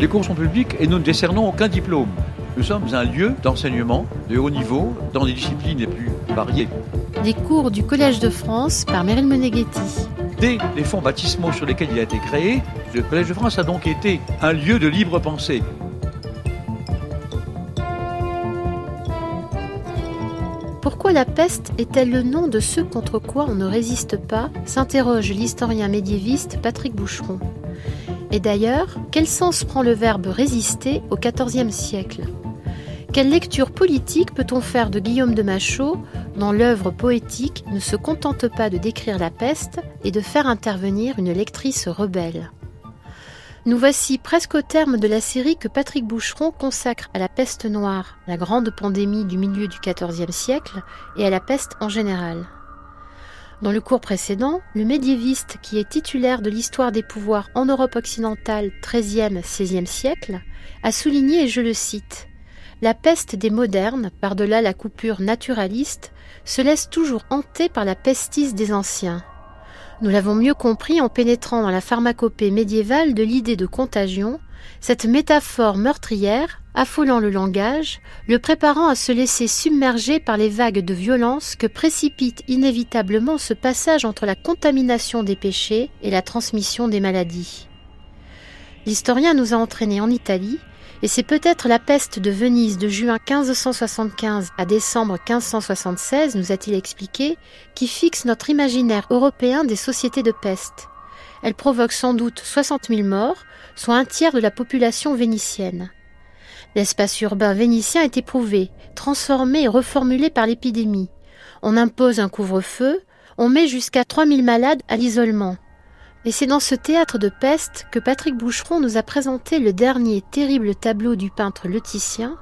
Les cours sont publics et nous ne décernons aucun diplôme. Nous sommes un lieu d'enseignement de haut niveau dans des disciplines les plus variées. Des cours du Collège de France par Meryl Meneghetti. Dès les fonds baptismaux sur lesquels il a été créé, le Collège de France a donc été un lieu de libre pensée. Pourquoi la peste est-elle le nom de ce contre quoi on ne résiste pas s'interroge l'historien médiéviste Patrick Boucheron. Et d'ailleurs, quel sens prend le verbe résister au XIVe siècle? Quelle lecture politique peut-on faire de Guillaume de Machaut, dont l'œuvre poétique ne se contente pas de décrire la peste et de faire intervenir une lectrice rebelle nous voici presque au terme de la série que Patrick Boucheron consacre à la peste noire, la grande pandémie du milieu du XIVe siècle, et à la peste en général. Dans le cours précédent, le médiéviste qui est titulaire de l'histoire des pouvoirs en Europe occidentale XIIIe-XVIe siècle a souligné, et je le cite, La peste des modernes, par-delà la coupure naturaliste, se laisse toujours hanter par la pestis des anciens. Nous l'avons mieux compris en pénétrant dans la pharmacopée médiévale de l'idée de contagion, cette métaphore meurtrière, affolant le langage, le préparant à se laisser submerger par les vagues de violence que précipite inévitablement ce passage entre la contamination des péchés et la transmission des maladies. L'historien nous a entraînés en Italie, et c'est peut-être la peste de Venise de juin 1575 à décembre 1576, nous a-t-il expliqué, qui fixe notre imaginaire européen des sociétés de peste. Elle provoque sans doute 60 000 morts, soit un tiers de la population vénitienne. L'espace urbain vénitien est éprouvé, transformé et reformulé par l'épidémie. On impose un couvre-feu, on met jusqu'à 3000 malades à l'isolement. Et c'est dans ce théâtre de peste que Patrick Boucheron nous a présenté le dernier terrible tableau du peintre Leticien,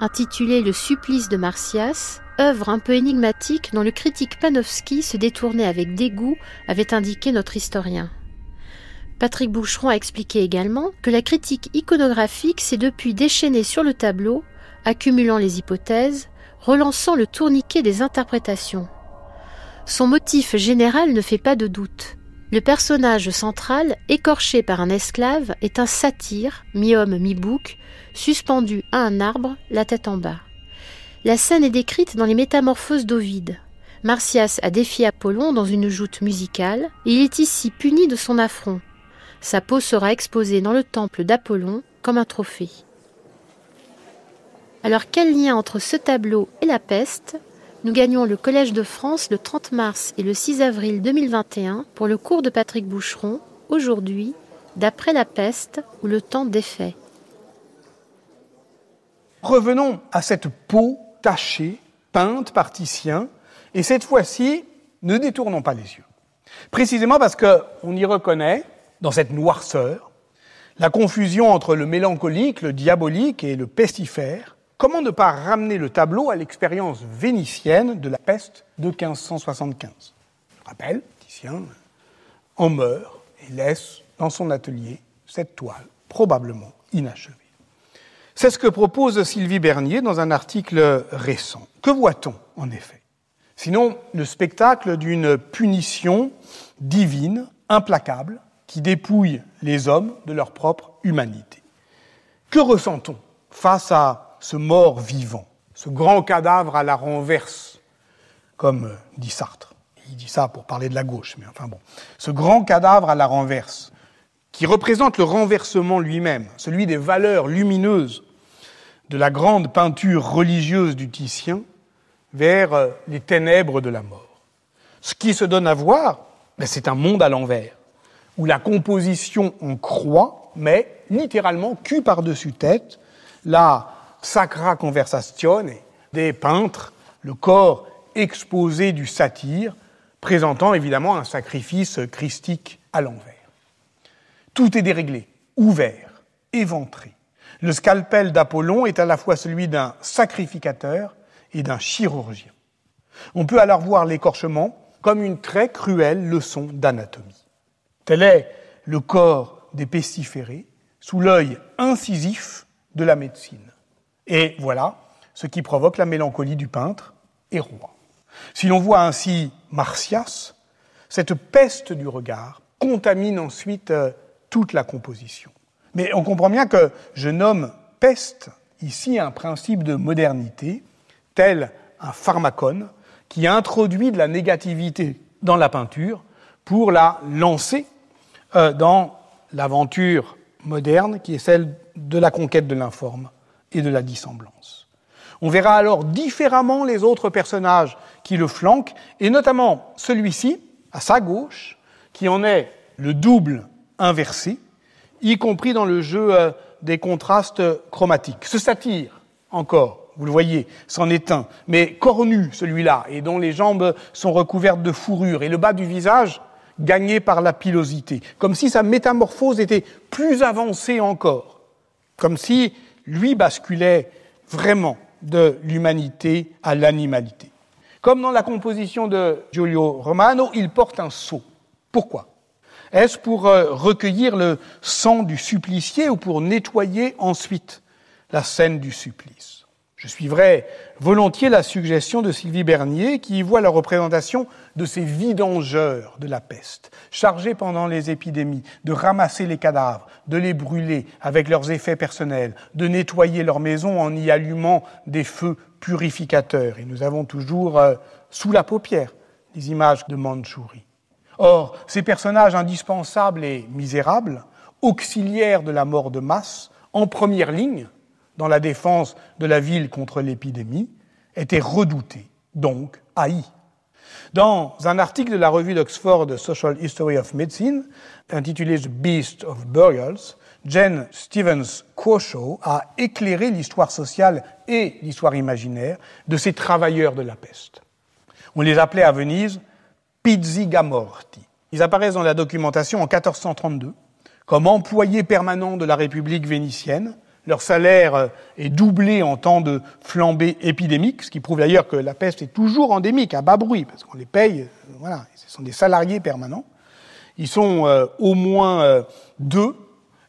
intitulé Le supplice de Martias, œuvre un peu énigmatique dont le critique Panofsky se détournait avec dégoût, avait indiqué notre historien. Patrick Boucheron a expliqué également que la critique iconographique s'est depuis déchaînée sur le tableau, accumulant les hypothèses, relançant le tourniquet des interprétations. Son motif général ne fait pas de doute. Le personnage central, écorché par un esclave, est un satyre, mi-homme, mi-bouc, suspendu à un arbre, la tête en bas. La scène est décrite dans les Métamorphoses d'Ovide. Martias a défié Apollon dans une joute musicale, et il est ici puni de son affront. Sa peau sera exposée dans le temple d'Apollon comme un trophée. Alors quel lien entre ce tableau et la peste? Nous gagnons le Collège de France le 30 mars et le 6 avril 2021 pour le cours de Patrick Boucheron, aujourd'hui, d'après la peste ou le temps défait. Revenons à cette peau tachée, peinte par Titien, et cette fois-ci, ne détournons pas les yeux. Précisément parce qu'on y reconnaît, dans cette noirceur, la confusion entre le mélancolique, le diabolique et le pestifère, Comment ne pas ramener le tableau à l'expérience vénitienne de la peste de 1575 Je rappelle, Titien en meurt et laisse dans son atelier cette toile, probablement inachevée. C'est ce que propose Sylvie Bernier dans un article récent. Que voit-on en effet? Sinon le spectacle d'une punition divine, implacable, qui dépouille les hommes de leur propre humanité. Que ressent-on face à ce mort vivant, ce grand cadavre à la renverse, comme euh, dit Sartre? Il dit ça pour parler de la gauche, mais enfin bon. Ce grand cadavre à la renverse, qui représente le renversement lui-même, celui des valeurs lumineuses de la grande peinture religieuse du Titien vers euh, les ténèbres de la mort. Ce qui se donne à voir, ben, c'est un monde à l'envers, où la composition en croix, mais littéralement cul par-dessus tête, la Sacra Conversazione des peintres, le corps exposé du satyre, présentant évidemment un sacrifice christique à l'envers. Tout est déréglé, ouvert, éventré. Le scalpel d'Apollon est à la fois celui d'un sacrificateur et d'un chirurgien. On peut alors voir l'écorchement comme une très cruelle leçon d'anatomie. Tel est le corps des pestiférés sous l'œil incisif de la médecine. Et voilà ce qui provoque la mélancolie du peintre et roi. Si l'on voit ainsi Martias, cette peste du regard contamine ensuite euh, toute la composition. Mais on comprend bien que je nomme peste ici un principe de modernité, tel un pharmacone, qui introduit de la négativité dans la peinture pour la lancer dans l'aventure moderne qui est celle de la conquête de l'informe et de la dissemblance. On verra alors différemment les autres personnages qui le flanquent, et notamment celui-ci, à sa gauche, qui en est le double inversé, y compris dans le jeu euh, des contrastes chromatiques. Ce satire, encore, vous le voyez, c'en est un, mais cornu celui-là, et dont les jambes sont recouvertes de fourrure, et le bas du visage gagné par la pilosité, comme si sa métamorphose était plus avancée encore, comme si lui basculait vraiment de l'humanité à l'animalité. Comme dans la composition de Giulio Romano, il porte un sceau. Pourquoi? Est-ce pour euh, recueillir le sang du supplicié ou pour nettoyer ensuite la scène du supplice? Je suivrai volontiers la suggestion de Sylvie Bernier qui y voit la représentation de ces vidangeurs de la peste, chargés pendant les épidémies de ramasser les cadavres, de les brûler avec leurs effets personnels, de nettoyer leurs maisons en y allumant des feux purificateurs. Et nous avons toujours euh, sous la paupière les images de Mandchourie. Or, ces personnages indispensables et misérables, auxiliaires de la mort de masse, en première ligne, dans la défense de la ville contre l'épidémie, était redouté, donc haï. Dans un article de la revue d'Oxford Social History of Medicine, intitulé The Beast of Burials, Jane Stevens Quoshaw a éclairé l'histoire sociale et l'histoire imaginaire de ces travailleurs de la peste. On les appelait à Venise pizzigamorti. Ils apparaissent dans la documentation en 1432 comme employés permanents de la République vénitienne leur salaire euh, est doublé en temps de flambée épidémique, ce qui prouve d'ailleurs que la peste est toujours endémique, à bas bruit, parce qu'on les paye, euh, voilà, ce sont des salariés permanents. Ils sont euh, au moins deux,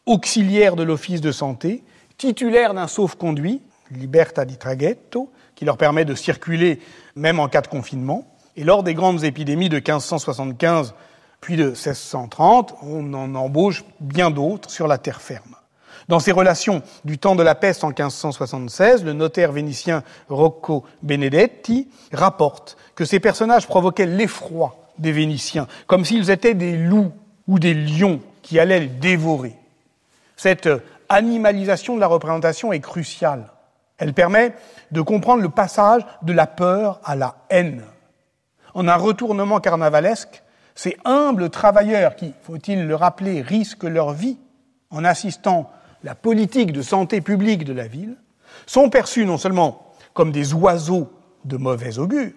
auxiliaires de l'office de santé, titulaires d'un sauf-conduit, libertà di traghetto, qui leur permet de circuler même en cas de confinement. Et lors des grandes épidémies de 1575 puis de 1630, on en embauche bien d'autres sur la terre ferme. Dans ses relations du temps de la peste en 1576, le notaire vénitien Rocco Benedetti rapporte que ces personnages provoquaient l'effroi des Vénitiens, comme s'ils étaient des loups ou des lions qui allaient les dévorer. Cette animalisation de la représentation est cruciale. Elle permet de comprendre le passage de la peur à la haine. En un retournement carnavalesque, ces humbles travailleurs qui, faut-il le rappeler, risquent leur vie en assistant la politique de santé publique de la ville, sont perçus non seulement comme des oiseaux de mauvais augure,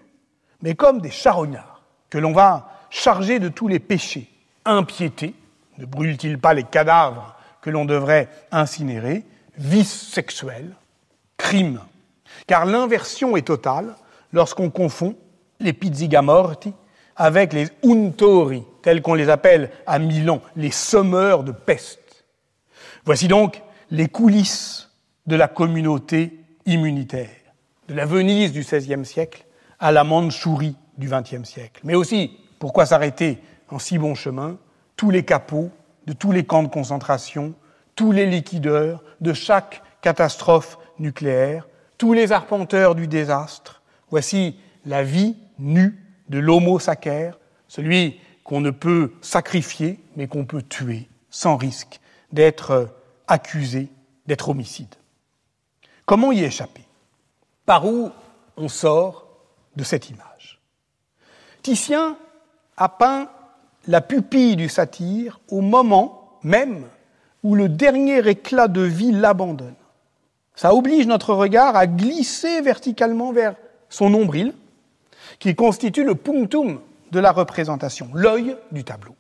mais comme des charognards que l'on va charger de tous les péchés. Impiété, ne brûle-t-il pas les cadavres que l'on devrait incinérer Vice sexuel, crime. Car l'inversion est totale lorsqu'on confond les pizzigamorti avec les untori, tels qu'on les appelle à Milan, les sommeurs de peste. Voici donc les coulisses de la communauté immunitaire, de la Venise du XVIe siècle à la Mandchourie du XXe siècle. Mais aussi, pourquoi s'arrêter en si bon chemin, tous les capots de tous les camps de concentration, tous les liquideurs de chaque catastrophe nucléaire, tous les arpenteurs du désastre. Voici la vie nue de l'homo sacer, celui qu'on ne peut sacrifier, mais qu'on peut tuer sans risque d'être accusé d'être homicide. Comment y échapper? Par où on sort de cette image? Titien a peint la pupille du satyre au moment même où le dernier éclat de vie l'abandonne. Ça oblige notre regard à glisser verticalement vers son nombril, qui constitue le punctum de la représentation, l'œil du tableau.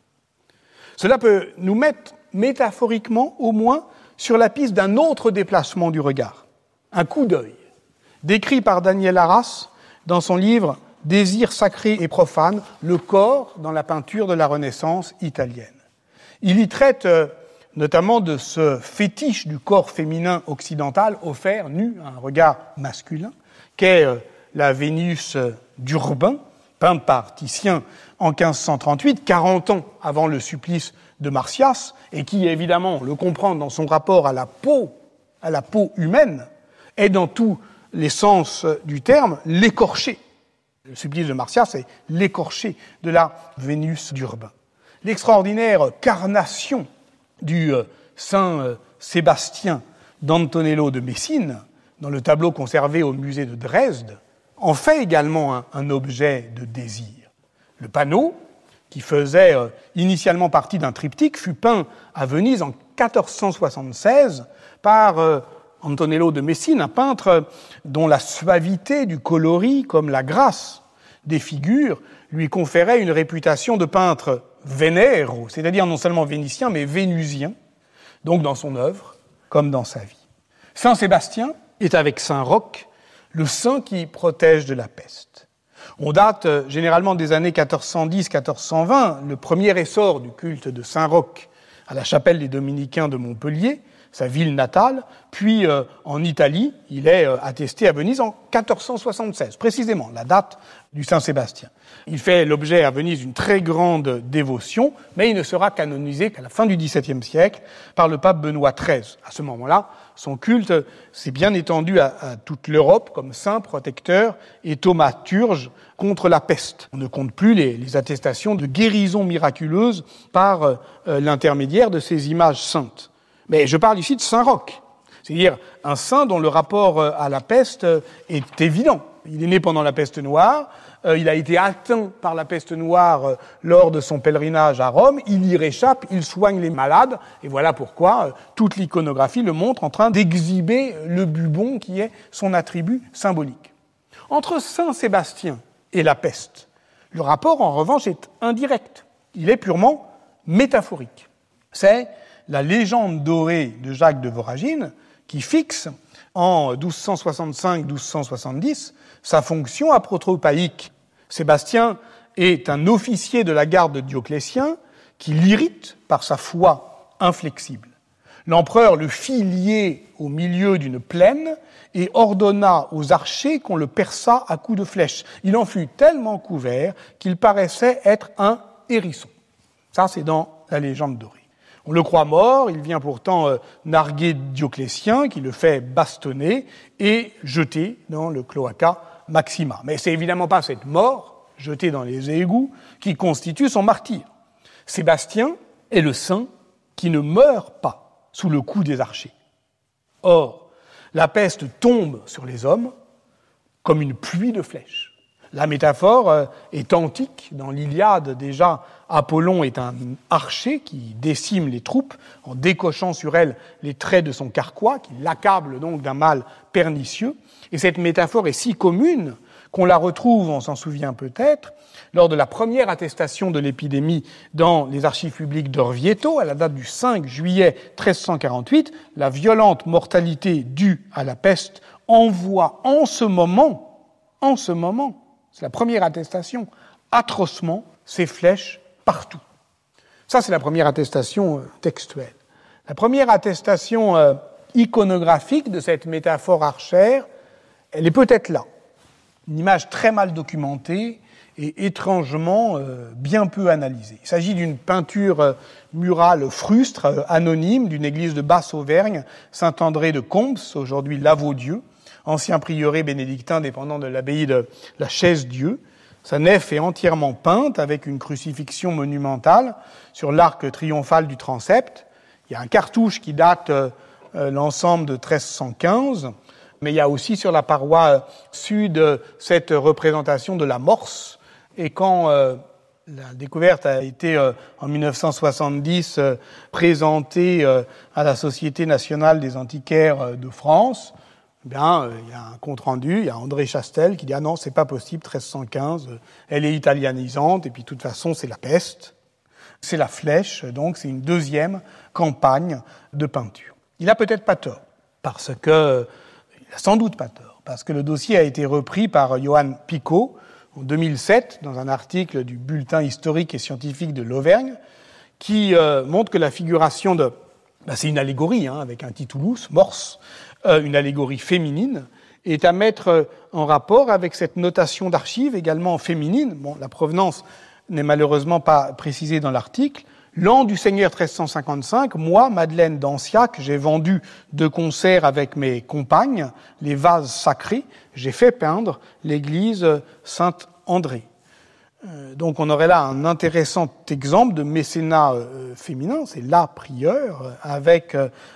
Cela peut nous mettre métaphoriquement au moins sur la piste d'un autre déplacement du regard, un coup d'œil, décrit par Daniel Arras dans son livre Désir sacré et profane, le corps dans la peinture de la Renaissance italienne. Il y traite euh, notamment de ce fétiche du corps féminin occidental offert nu à un regard masculin, qu'est euh, la Vénus d'Urbain, peinte par Titien en 1538, 40 ans avant le supplice de Martias, et qui, évidemment, le comprend dans son rapport à la peau, humaine, est dans tous les sens du terme l'écorché. Le supplice de Martias, c'est l'écorché de la Vénus d'Urbain. L'extraordinaire carnation du euh, Saint euh, Sébastien d'Antonello de Messine, dans le tableau conservé au musée de Dresde, en fait également un, objet de désir. Le panneau, qui faisait euh, initialement partie d'un triptyque, fut peint à Venise en 1476 par euh, Antonello de Messine, un peintre dont la suavité du coloris comme la grâce des figures lui conférait une réputation de peintre vénéro, c'est-à-dire non seulement vénitien, mais vénusien, donc dans son œuvre comme dans sa vie. Saint Sébastien est avec Saint Roch le saint qui protège de la peste. On date euh, généralement des années 1410-1420, le premier essor du culte de Saint Roch à la chapelle des Dominicains de Montpellier, sa ville natale, puis euh, en Italie, il est euh, attesté à Venise en 1476, précisément la date du Saint Sébastien. Il fait l'objet à Venise d'une très grande dévotion, mais il ne sera canonisé qu'à la fin du XVIIe siècle par le pape Benoît XIII. À ce moment-là, son culte s'est bien étendu à, toute l'Europe comme saint protecteur et thaumaturge contre la peste. On ne compte plus les, attestations de guérison miraculeuse par euh, l'intermédiaire de ces images saintes. Mais je parle ici de Saint Roch, c'est-à-dire un saint dont le rapport euh, à la peste euh, est évident. Il est né pendant la peste noire, euh, il a été atteint par la peste noire lors de son pèlerinage à Rome, il y réchappe, il soigne les malades, et voilà pourquoi toute l'iconographie le montre en train d'exhiber le bubon qui est son attribut symbolique. Entre Saint Sébastien et la peste, le rapport en revanche est indirect, il est purement métaphorique. C'est la légende dorée de Jacques de Voragine qui fixe en 1265-1270 sa fonction aprotropaïque. Sébastien est un officier de la garde de Dioclétien qui l'irrite par sa foi inflexible. L'empereur le fit lier au milieu d'une plaine et ordonna aux archers qu'on le perçât à coups de flèche. Il en fut tellement couvert qu'il paraissait être un hérisson. Ça, c'est dans la légende dorée. On le croit mort, il vient pourtant euh, narguer Dioclétien, qui le fait bastonner et jeter dans le cloaca Maxima. Mais c'est évidemment pas cette mort, jetée dans les égouts, qui constitue son martyr. Sébastien est le saint qui ne meurt pas sous le coup des archers. Or, la peste tombe sur les hommes comme une pluie de flèches. La métaphore euh, est antique. Dans l'Iliade, déjà, Apollon est un archer qui décime les troupes en décochant sur elles les traits de son carquois, qui l'accable donc d'un mal pernicieux. Et cette métaphore est si commune qu'on la retrouve, on s'en souvient peut-être, lors de la première attestation de l'épidémie dans les archives publiques d'Orvieto, à la date du 5 juillet 1348, la violente mortalité due à la peste envoie en ce moment, en ce moment, c'est la première attestation, atrocement ses flèches partout. Ça, c'est la première attestation euh, textuelle. La première attestation euh, iconographique de cette métaphore archère, elle est peut-être là. Une image très mal documentée et étrangement euh, bien peu analysée. Il s'agit d'une peinture murale frustre, anonyme, d'une église de Basse-Auvergne, Saint-André de Combes, aujourd'hui Lavaudieu, ancien prieuré bénédictin dépendant de l'abbaye de la Chaise-Dieu. Sa nef est entièrement peinte avec une crucifixion monumentale sur l'arc triomphal du transept. Il y a un cartouche qui date euh, l'ensemble de 1315, mais il y a aussi sur la paroi sud cette représentation de la morse. Et quand euh, la découverte a été euh, en 1970 présentée à la Société nationale des antiquaires de France, eh bien, euh, il y a un compte rendu, il y a André Chastel qui dit ah non, c'est pas possible, 1315, euh, elle est italianisante et puis de toute façon c'est la peste, c'est la flèche, donc c'est une deuxième campagne de peinture. Il a peut-être pas tort parce que il a sans doute pas tort parce que le dossier a été repris par Johan Picot en 2007 dans un article du bulletin historique et scientifique de l'Auvergne qui euh, montre que la figuration de bah, c'est une allégorie hein, avec un titulus, morse, une allégorie féminine, est à mettre en rapport avec cette notation d'archives également féminine. Bon, la provenance n'est malheureusement pas précisée dans l'article. L'an du Seigneur 1355, moi, Madeleine d'Anciac, j'ai vendu de concert avec mes compagnes les vases sacrés. J'ai fait peindre l'église Saint-André. Euh, donc on aurait là un intéressant exemple de mécénat euh, féminin, c'est la prieure, euh, avec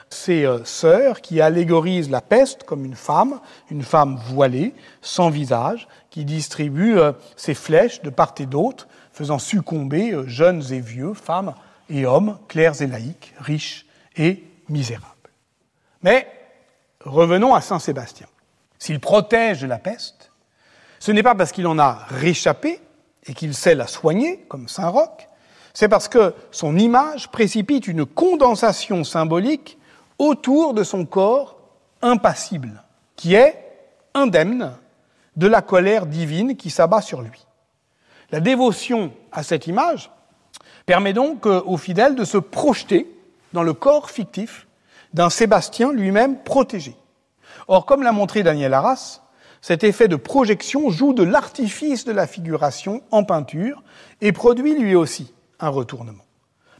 ses sœurs qui allégorisent la peste comme une femme, une femme voilée, sans visage, qui distribue ses flèches de part et d'autre, faisant succomber jeunes et vieux, femmes et hommes, clairs et laïcs, riches et misérables. Mais revenons à Saint Sébastien. S'il protège la peste, ce n'est pas parce qu'il en a réchappé, et qu'il sait la soigner, comme Saint Roch, c'est parce que son image précipite une condensation symbolique autour de son corps impassible, qui est indemne de la colère divine qui s'abat sur lui. La dévotion à cette image permet donc aux fidèles de se projeter dans le corps fictif d'un Sébastien lui-même protégé. Or, comme l'a montré Daniel Arras, cet effet de projection joue de l'artifice de la figuration en peinture et produit lui aussi un retournement.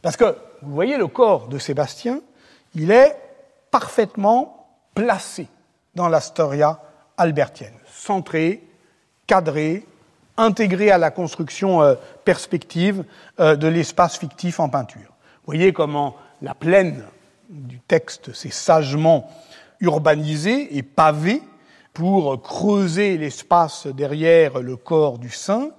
Parce que, vous voyez, le corps de Sébastien, il est parfaitement placé dans la storia albertienne, centré, cadré, intégré à la construction euh, perspective euh, de l'espace fictif en peinture. Vous voyez comment la plaine du texte s'est sagement urbanisée et pavée pour creuser l'espace derrière le corps du saint.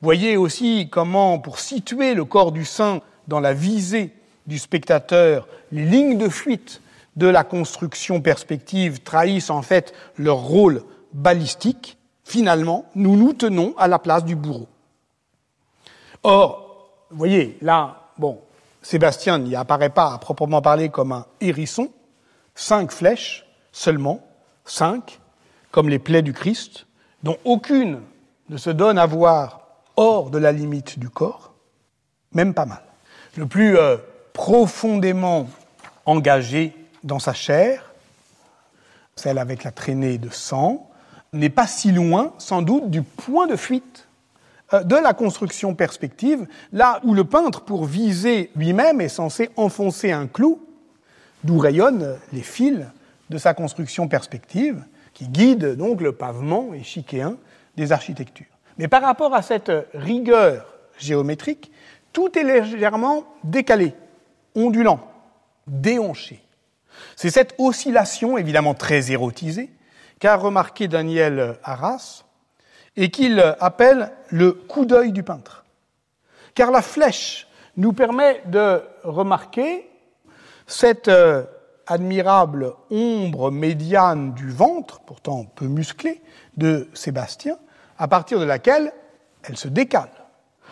Voyez aussi comment, pour situer le corps du saint dans la visée du spectateur, les lignes de fuite de la construction perspective trahissent en fait leur rôle balistique. Finalement, nous nous tenons à la place du bourreau. Or, vous voyez, là, bon, Sébastien n'y apparaît pas à proprement parler comme un hérisson, cinq flèches seulement, cinq, comme les plaies du Christ, dont aucune ne se donne à voir hors de la limite du corps, même pas mal. Le plus euh, profondément engagé dans sa chair, celle avec la traînée de sang, n'est pas si loin, sans doute, du point de fuite euh, de la construction perspective, là où le peintre, pour viser lui-même, est censé enfoncer un clou, d'où rayonnent les fils de sa construction perspective, qui guide donc le pavement échiquéen des architectures. Mais par rapport à cette rigueur géométrique, tout est légèrement décalé, ondulant, déhanché. C'est cette oscillation, évidemment très érotisée, qu'a remarqué Daniel Arras et qu'il appelle le coup d'œil du peintre. Car la flèche nous permet de remarquer cette euh, admirable ombre médiane du ventre, pourtant peu musclé, de Sébastien, à partir de laquelle elle se décale.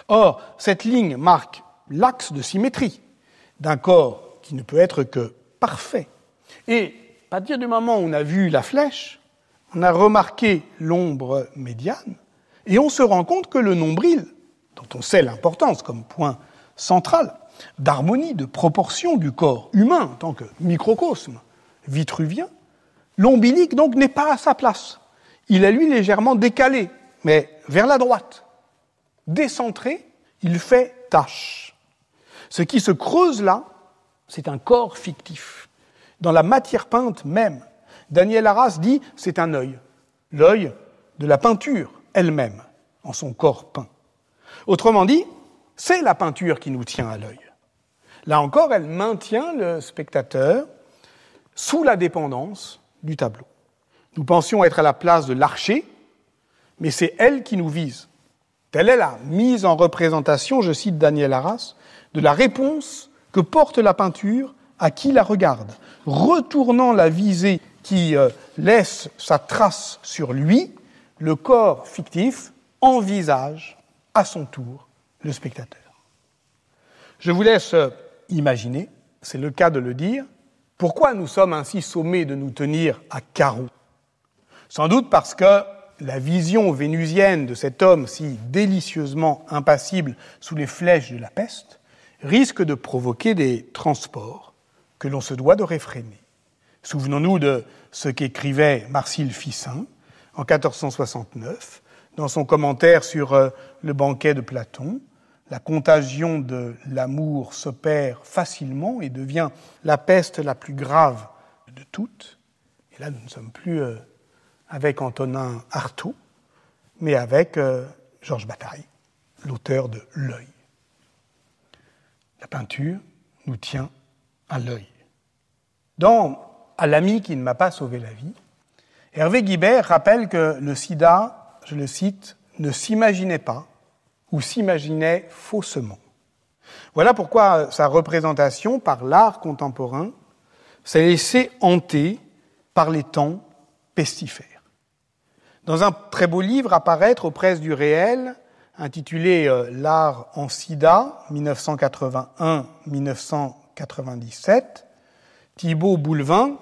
Or, cette ligne marque l'axe de symétrie d'un corps qui ne peut être que parfait. Et à partir du moment où on a vu la flèche, on a remarqué l'ombre médiane, et on se rend compte que le nombril, dont on sait l'importance comme point central, d'harmonie, de proportion du corps humain en tant que microcosme vitruvien, l'ombilique donc n'est pas à sa place. Il est lui légèrement décalé, mais vers la droite. Décentré, il fait tache. Ce qui se creuse là, c'est un corps fictif. Dans la matière peinte même, Daniel Arras dit c'est un œil, l'œil de la peinture elle-même, en son corps peint. Autrement dit, c'est la peinture qui nous tient à l'œil. Là encore, elle maintient le spectateur sous la dépendance du tableau. Nous pensions être à la place de l'archer, mais c'est elle qui nous vise. Telle est la mise en représentation, je cite Daniel Arras, de la réponse que porte la peinture à qui la regarde, retournant la visée qui euh, laisse sa trace sur lui, le corps fictif envisage à son tour le spectateur. Je vous laisse euh, imaginer, c'est le cas de le dire, pourquoi nous sommes ainsi sommés de nous tenir à carreau Sans doute parce que la vision vénusienne de cet homme si délicieusement impassible sous les flèches de la peste risque de provoquer des transports que l'on se doit de réfréner. Souvenons-nous de ce qu'écrivait Marcille Fissin en 1469, dans son commentaire sur euh, le banquet de Platon. La contagion de l'amour s'opère facilement et devient la peste la plus grave de toutes. Et là, nous ne sommes plus euh, avec Antonin Artaud, mais avec euh, Georges Bataille, l'auteur de L'œil. La peinture nous tient à l'œil. Dans À l'ami qui ne m'a pas sauvé la vie, Hervé Guibert rappelle que le sida, je le cite, ne s'imaginait pas ou s'imaginait faussement. Voilà pourquoi sa représentation par l'art contemporain s'est laissée hanter par les temps pestifères. Dans un très beau livre à paraître aux presses du réel, intitulé euh, L'art en sida, 1981-1997, Thibaut Boulevin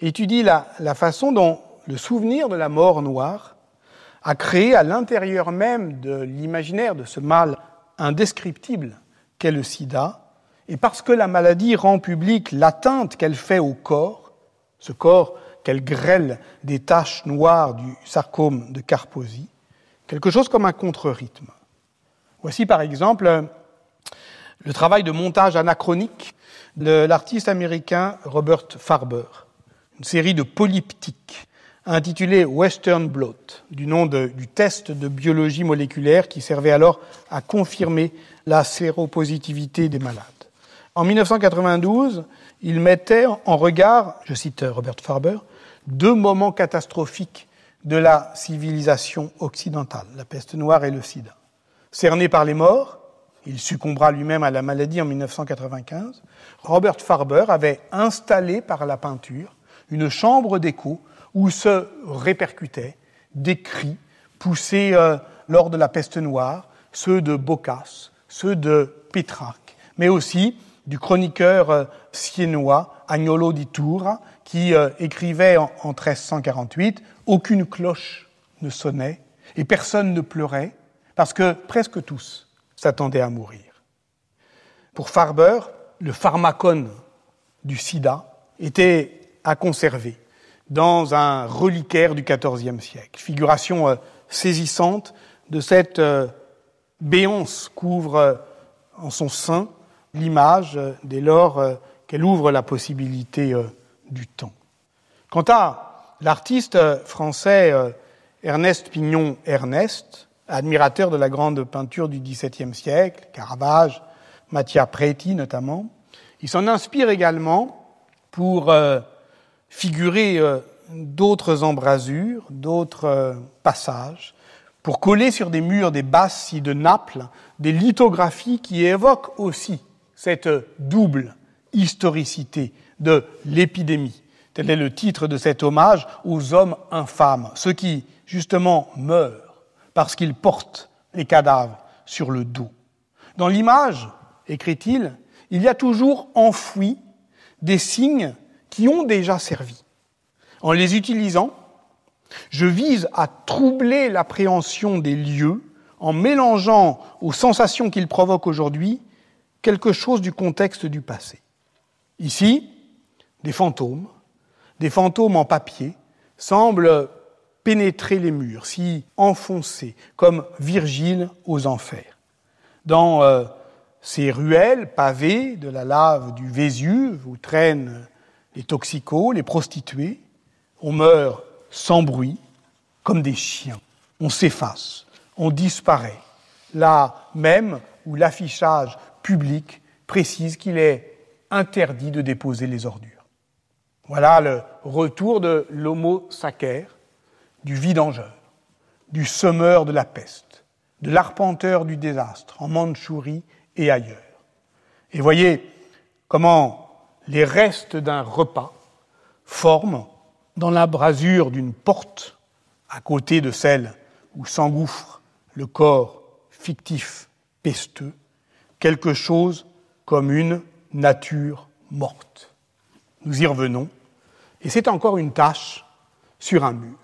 étudie la façon dont le souvenir de la mort noire a créé à l'intérieur même de l'imaginaire de ce mal indescriptible qu'est le sida, et parce que la maladie rend publique l'atteinte qu'elle fait au corps, ce corps qu'elle grêle des taches noires du sarcome de Carposi, quelque chose comme un contre-rythme. Voici par exemple le travail de montage anachronique de l'artiste américain Robert Farber, une série de polyptiques intitulé Western Blot, du nom du test de biologie moléculaire qui servait alors à confirmer la séropositivité des malades. En 1992, il mettait en regard, je cite Robert Farber, deux moments catastrophiques de la civilisation occidentale, la peste noire et le sida. Cerné par les morts, il succombera lui-même à la maladie en 1995, Robert Farber avait installé par la peinture une chambre d'écho où se répercutaient des cris poussés euh, lors de la peste noire, ceux de Boccace, ceux de Pétrarque, mais aussi du chroniqueur euh, siennois Agnolo di Tura, qui euh, écrivait en, en 1348 Aucune cloche ne sonnait et personne ne pleurait, parce que presque tous s'attendaient à mourir. Pour Farber, le pharmacone du sida était à conserver dans un reliquaire du XIVe siècle. Figuration euh, saisissante de cette euh, béance qu'ouvre euh, en son sein l'image dès lors qu'elle ouvre la possibilité du temps. Quant à l'artiste français Ernest Pignon Ernest, admirateur de la grande peinture du XVIIe siècle, Caravage, Mattia Preti notamment, il s'en inspire également pour figurer euh, d'autres embrasures, d'autres euh, passages, pour coller sur des murs des basses de Naples des lithographies qui évoquent aussi cette double historicité de l'épidémie. Tel est le titre de cet hommage aux hommes infâmes, ceux qui, justement, meurent parce qu'ils portent les cadavres sur le dos. Dans l'image, écrit-il, il y a toujours enfoui des signes qui ont déjà servi. En les utilisant, je vise à troubler l'appréhension des lieux en mélangeant aux sensations qu'ils provoquent aujourd'hui quelque chose du contexte du passé. Ici, des fantômes, des fantômes en papier, semblent pénétrer les murs, s'y enfoncer, comme Virgile aux enfers. Dans euh, ces ruelles pavées de la lave du Vésuve où traînent les toxicos, les prostituées. On meurt sans bruit, comme des chiens. On s'efface, on disparaît. Là même où l'affichage public précise qu'il est interdit de déposer les ordures. Voilà le retour de l'homo sacer, du vidangeur, du semeur de la peste, de l'arpenteur du désastre en Mandchourie et ailleurs. Et voyez comment les restes d'un repas forment, dans la brasure d'une porte, à côté de celle où s'engouffre le corps fictif pesteux, quelque chose comme une nature morte. Nous y revenons, et c'est encore une tâche sur un mur.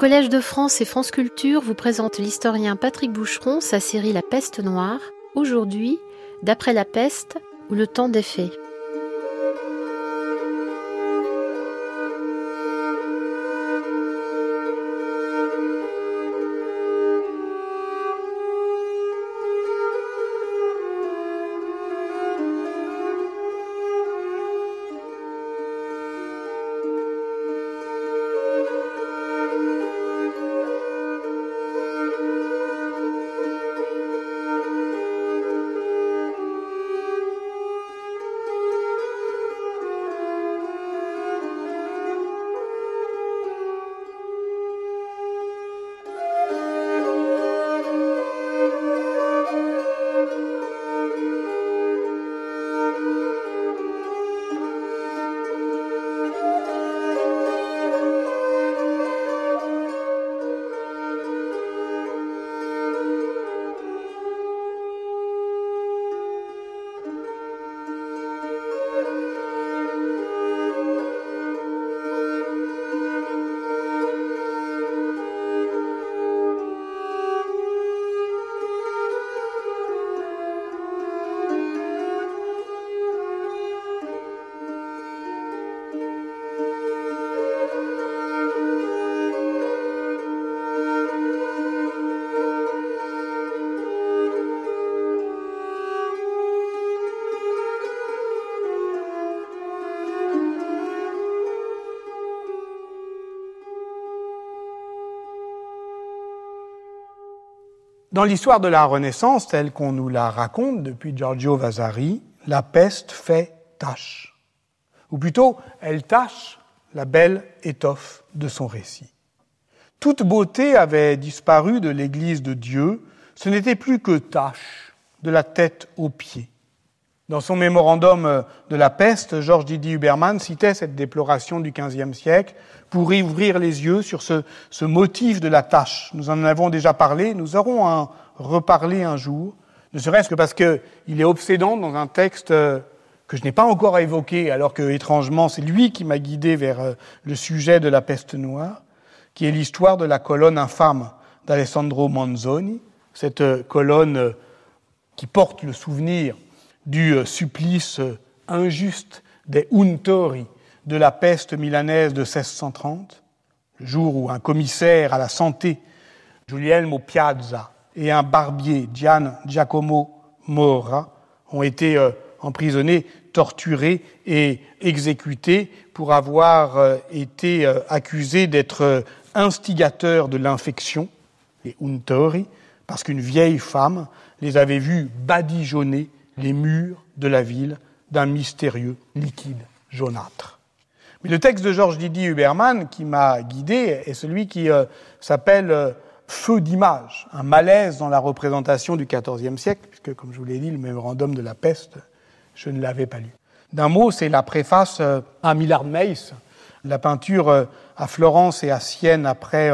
Collège de France et France Culture vous présente l'historien Patrick Boucheron, sa série La peste noire, aujourd'hui, d'après la peste ou le temps des faits. Dans l'histoire de la Renaissance, telle qu'on nous la raconte depuis Giorgio Vasari, la peste fait tâche. Ou plutôt, elle tâche la belle étoffe de son récit. Toute beauté avait disparu de l'Église de Dieu, ce n'était plus que tâche, de la tête aux pieds. Dans son mémorandum de la peste, Georges Didier Huberman citait cette déploration du XVe siècle pour y ouvrir les yeux sur ce, ce, motif de la tâche. Nous en avons déjà parlé, nous aurons en reparler un jour, ne serait-ce que parce qu'il est obsédant dans un texte que je n'ai pas encore évoqué, alors que, étrangement, c'est lui qui m'a guidé vers euh, le sujet de la peste noire, qui est l'histoire de la colonne infâme d'Alessandro Manzoni, cette euh, colonne euh, qui porte le souvenir du euh, supplice euh, injuste des Untori de la peste milanaise de 1630, le jour où un commissaire à la santé, Guglielmo Piazza, et un barbier, Gian Giacomo Mora, ont été euh, emprisonnés, torturés et exécutés pour avoir été accusés d'être instigateurs de l'infection, les Untori, parce qu'une vieille femme les avait vus badigeonner les murs de la ville d'un mystérieux liquide jaunâtre. Mais le texte de Georges Didier Huberman qui m'a guidé est celui qui euh, s'appelle euh, Feu d'image, un malaise dans la représentation du XIVe siècle, puisque, comme je vous l'ai dit, le mémorandum de la peste, je ne l'avais pas lu. D'un mot, c'est la préface euh, à Millard Mace, la peinture à Florence et à Sienne après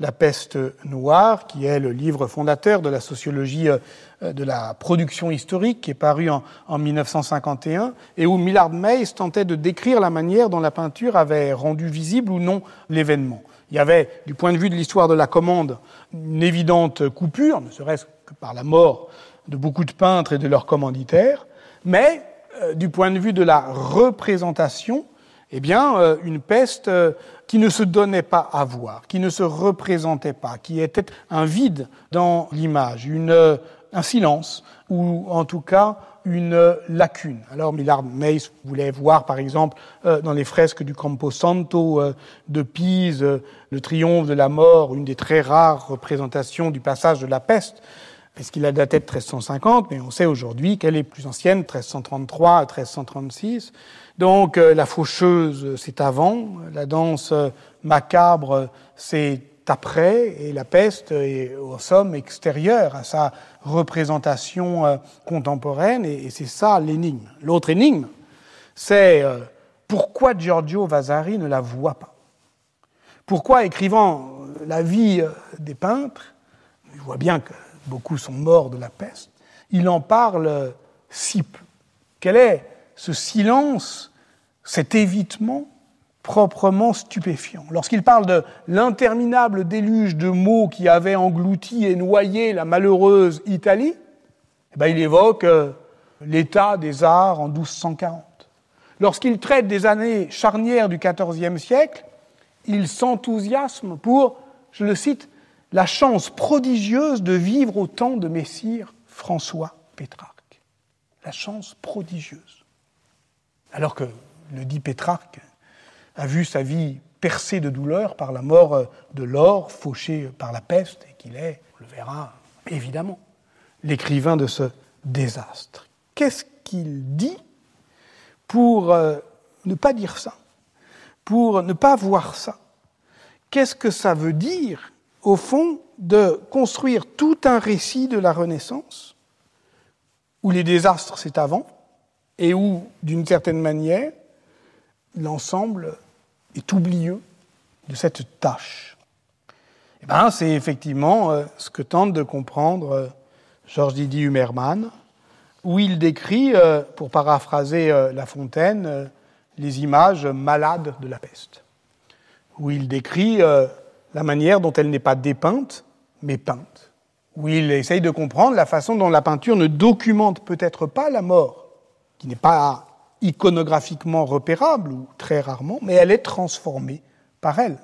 la peste noire, qui est le livre fondateur de la sociologie de la production historique, qui est paru en, en 1951, et où Millard Mays tentait de décrire la manière dont la peinture avait rendu visible ou non l'événement. Il y avait, du point de vue de l'histoire de la commande, une évidente coupure, ne serait-ce que par la mort de beaucoup de peintres et de leurs commanditaires, mais euh, du point de vue de la représentation, eh bien, euh, une peste euh, qui ne se donnait pas à voir, qui ne se représentait pas, qui était un vide dans l'image, une, un silence, ou en tout cas une lacune. Alors Millard Mays voulait voir, par exemple, euh, dans les fresques du Camposanto de Pise, le triomphe de la mort, une des très rares représentations du passage de la peste, puisqu'il a daté de 1350, mais on sait aujourd'hui qu'elle est plus ancienne, 1333 à 1336. Donc euh, la faucheuse, c'est avant, la danse macabre, c'est après, et la peste est au somme extérieure à sa représentation euh, contemporaine, et c'est ça l'énigme. L'autre énigme, c'est euh, pourquoi Giorgio Vasari ne la voit pas? Pourquoi, écrivant la vie des peintres, il voit bien que beaucoup sont morts de la peste, il en parle si peu Quel est ce silence, cet évitement proprement stupéfiant. Lorsqu'il parle de l'interminable déluge de mots qui avait englouti et noyé la malheureuse Italie, eh ben, il évoque euh, l'état des arts en 1240. Lorsqu'il traite des années charnières du XIVe siècle, il s'enthousiasme pour, je le cite, la chance prodigieuse de vivre au temps de Messire François Pétrarque. La chance prodigieuse. Alors que le dit Pétrarque a vu sa vie percée de douleur par la mort de l'or, fauché par la peste, et qu'il est, on le verra évidemment, l'écrivain de ce désastre. Qu'est-ce qu'il dit pour euh, ne pas dire ça, pour ne pas voir ça? Qu'est-ce que ça veut dire, au fond, de construire tout un récit de la Renaissance, où les désastres c'est avant, et où, d'une certaine manière, l'ensemble est oublieux de cette tâche. Eh ben, C'est effectivement euh, ce que tente de comprendre euh, Georges Didier Humerman, où il décrit, euh, pour paraphraser La Fontaine, les images malades de la peste, où il décrit la manière dont elle n'est pas dépeinte, mais peinte, où il essaye de comprendre la façon dont la peinture ne documente peut-être pas la mort, qui n'est pas iconographiquement repérable, ou très rarement, mais elle est transformée par elle,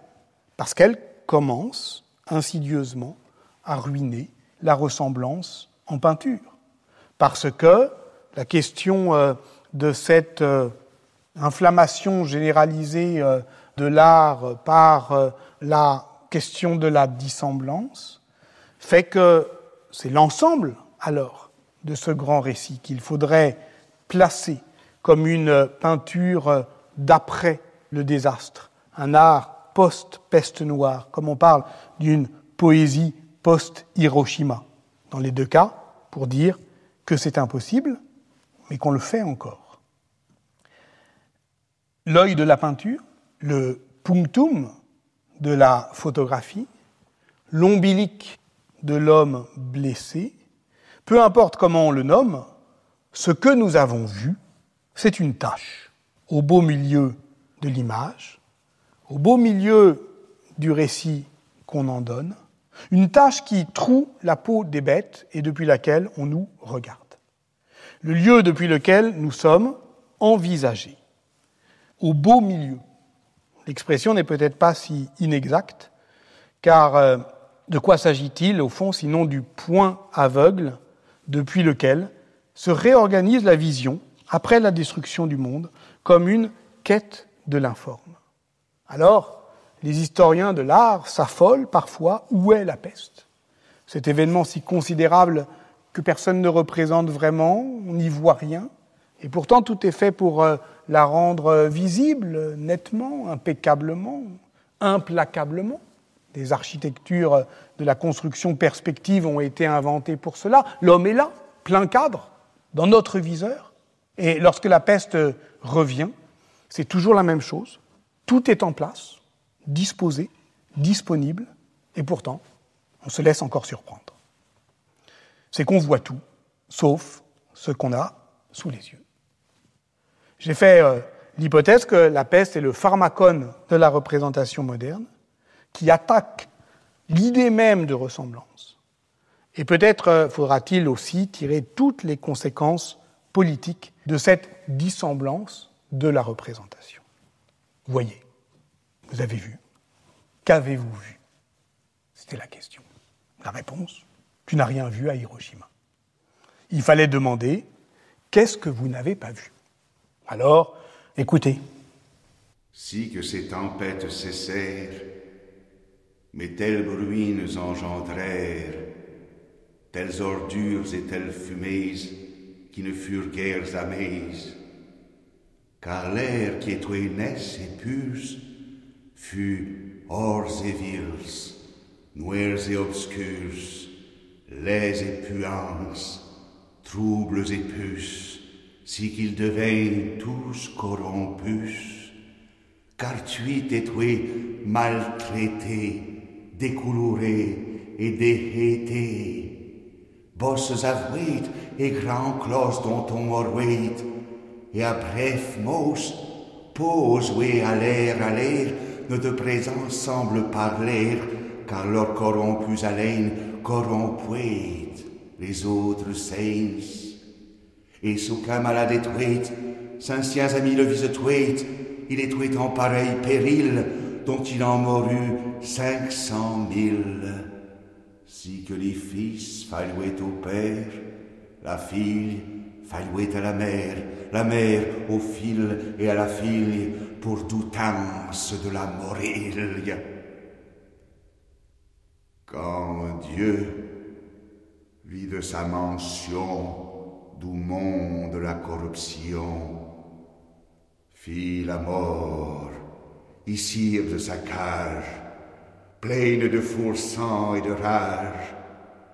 parce qu'elle commence insidieusement à ruiner la ressemblance en peinture. Parce que la question euh, de cette euh, inflammation généralisée euh, de l'art par la question de la dissemblance fait que c'est l'ensemble alors de ce grand récit qu'il faudrait placer comme une peinture d'après le désastre, un art post-peste noire, comme on parle d'une poésie post-Hiroshima. Dans les deux cas, pour dire que c'est impossible, mais qu'on le fait encore. L'œil de la peinture, le punctum de la photographie, l'ombilic de l'homme blessé, peu importe comment on le nomme, ce que nous avons vu c'est une tâche au beau milieu de l'image, au beau milieu du récit qu'on en donne, une tâche qui troue la peau des bêtes et depuis laquelle on nous regarde. Le lieu depuis lequel nous sommes envisagés, au beau milieu. L'expression n'est peut-être pas si inexacte, car euh, de quoi s'agit-il au fond sinon du point aveugle depuis lequel se réorganise la vision après la destruction du monde, comme une quête de l'informe. Alors, les historiens de l'art s'affolent parfois où est la peste? Cet événement si considérable que personne ne représente vraiment, on n'y voit rien, et pourtant tout est fait pour euh, la rendre visible nettement, impeccablement, implacablement. Des architectures de la construction perspective ont été inventées pour cela. L'homme est là, plein cadre, dans notre viseur. Et lorsque la peste revient, c'est toujours la même chose. Tout est en place, disposé, disponible, et pourtant, on se laisse encore surprendre. C'est qu'on voit tout, sauf ce qu'on a sous les yeux. J'ai fait euh, l'hypothèse que la peste est le pharmacone de la représentation moderne, qui attaque l'idée même de ressemblance. Et peut-être euh, faudra-t-il aussi tirer toutes les conséquences politique de cette dissemblance de la représentation. Voyez, vous avez vu. Qu'avez-vous vu? C'était la question. La réponse, tu n'as rien vu à Hiroshima. Il fallait demander, qu'est-ce que vous n'avez pas vu? Alors, écoutez. Si que ces tempêtes cessèrent, mais telles bruines engendrèrent, telles ordures et telles fumées, qui ne furent guères amaises, car l'air qui étoit naisse et puce fut hors et vils, noirs et obscurs, laids et puances, troubles et puces, si qu'ils deviennent tous corrompus, car tu étois maltraité, décoloré et déhété, bosses avouées et grand clos dont on orweit, et à bref mos, pose, oui, à l'air, à l'air, ne de semble parler, car leur corrompus haleine corrompuit les autres saints. Et sous est tuit, saint amis le vise tuit, il est tuit en pareil péril, dont il en mourut cinq cent mille. Si que les fils fallouaient au père, la fille fallouait à la mère, la mère au fil et à la fille pour doutance de la morille. Quand Dieu vit de sa mention d'où monde la corruption, fit la mort ici de sa cage, pleine de sang et de rage,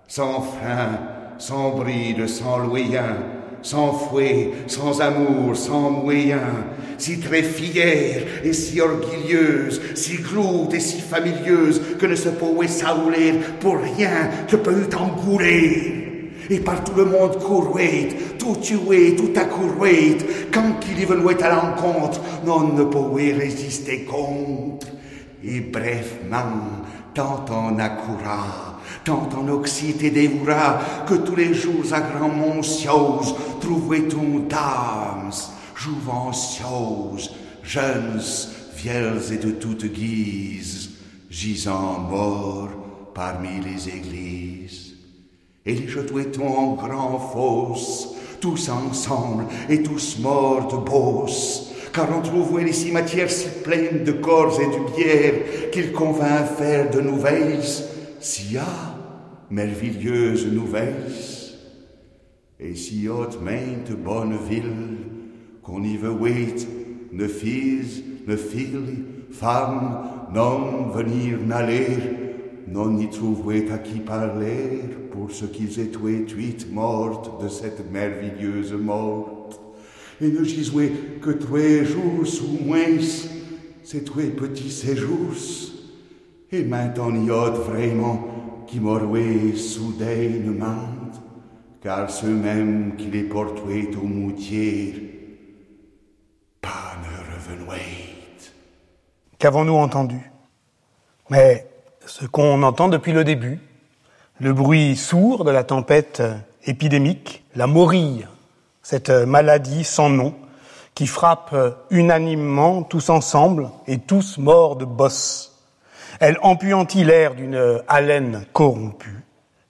sans frein, sans bride, sans loyen, sans fouet, sans amour, sans moyen, si très fière et si orgueilleuse, si gloute et si familieuse, que ne se pouvait s'auler pour rien que peut engouler. Et par tout le monde courait, tout tué, tout accourait, quand qu'il y venait à l'encontre, non ne pouvait résister contre. Et brefement, tant on accoura, tant on oxyte et dévoura, que tous les jours à grand monsiose, trouvait-on dames, jouvencieuses, jeunes, vieilles et de toutes guises, gisant morts parmi les églises. Et les jetait-on en grand fosse, tous ensemble et tous morts de bosse, car on trouvait les cimetières si pleines de corps et de bière qu'il convint faire de nouvelles, si à merveilleuses nouvelles. Et si haute mainte bonne ville, qu'on y veut ne fils, ne fille, femme, non venir n'aller, non y trouverait à qui parler pour ce qu'ils étaient huit mortes de cette merveilleuse morte. Et ne gisouait que trois jours sous moins, ces trois petits séjours. Et maintenant y a vraiment qui m'aurait soudainement, car ceux-mêmes qui les portaient au moutier, pas ne revenaient. Qu'avons-nous entendu? Mais ce qu'on entend depuis le début, le bruit sourd de la tempête épidémique, la morille, cette maladie sans nom qui frappe unanimement tous ensemble et tous morts de bosse. Elle empuantit l'air d'une haleine corrompue.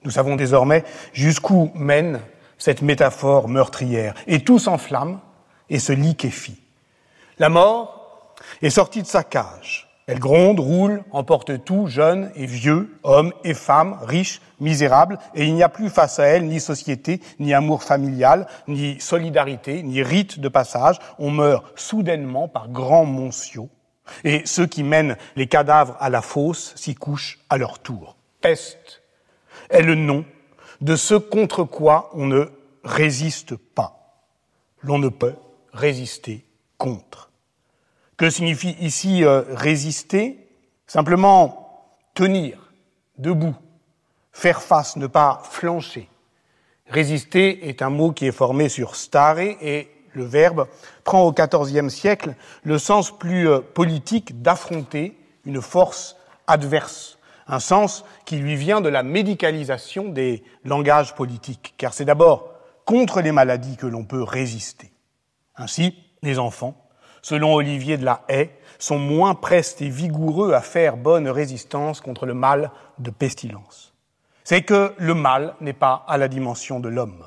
Nous savons désormais jusqu'où mène cette métaphore meurtrière. Et tout s'enflamme et se liquéfie. La mort est sortie de sa cage. Elle gronde, roule, emporte tout, jeunes et vieux, hommes et femmes, riches, misérables, et il n'y a plus face à elle ni société, ni amour familial, ni solidarité, ni rite de passage. On meurt soudainement par grands monciaux, et ceux qui mènent les cadavres à la fosse s'y couchent à leur tour. Peste est le nom de ce contre quoi on ne résiste pas. L'on ne peut résister contre. Que signifie ici euh, résister? Simplement tenir debout, faire face, ne pas flancher. Résister est un mot qui est formé sur stare et le verbe prend au XIVe siècle le sens plus euh, politique d'affronter une force adverse, un sens qui lui vient de la médicalisation des langages politiques, car c'est d'abord contre les maladies que l'on peut résister. Ainsi, les enfants selon Olivier de la Haye, sont moins prestes et vigoureux à faire bonne résistance contre le mal de pestilence. C'est que le mal n'est pas à la dimension de l'homme.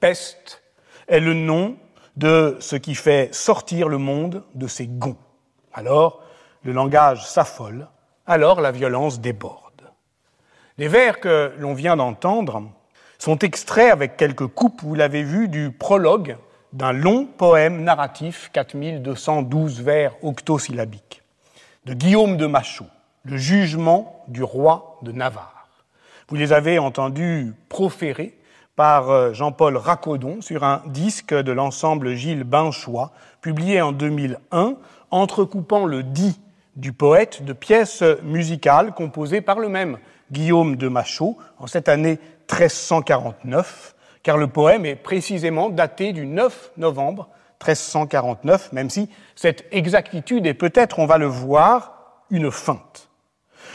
Peste est le nom de ce qui fait sortir le monde de ses gonds. Alors, le langage s'affole, alors la violence déborde. Les vers que l'on vient d'entendre sont extraits avec quelques coupes, vous l'avez vu, du prologue d'un long poème narratif, 4212 vers octosyllabiques, de Guillaume de Machaut, Le jugement du roi de Navarre. Vous les avez entendus proférer par euh, Jean-Paul Racodon sur un disque de l'ensemble Gilles Binchois, publié en 2001, entrecoupant le dit du poète de pièces musicales composées par le même Guillaume de Machaut en cette année 1349 car le poème est précisément daté du 9 novembre 1349, même si cette exactitude est peut-être, on va le voir, une feinte.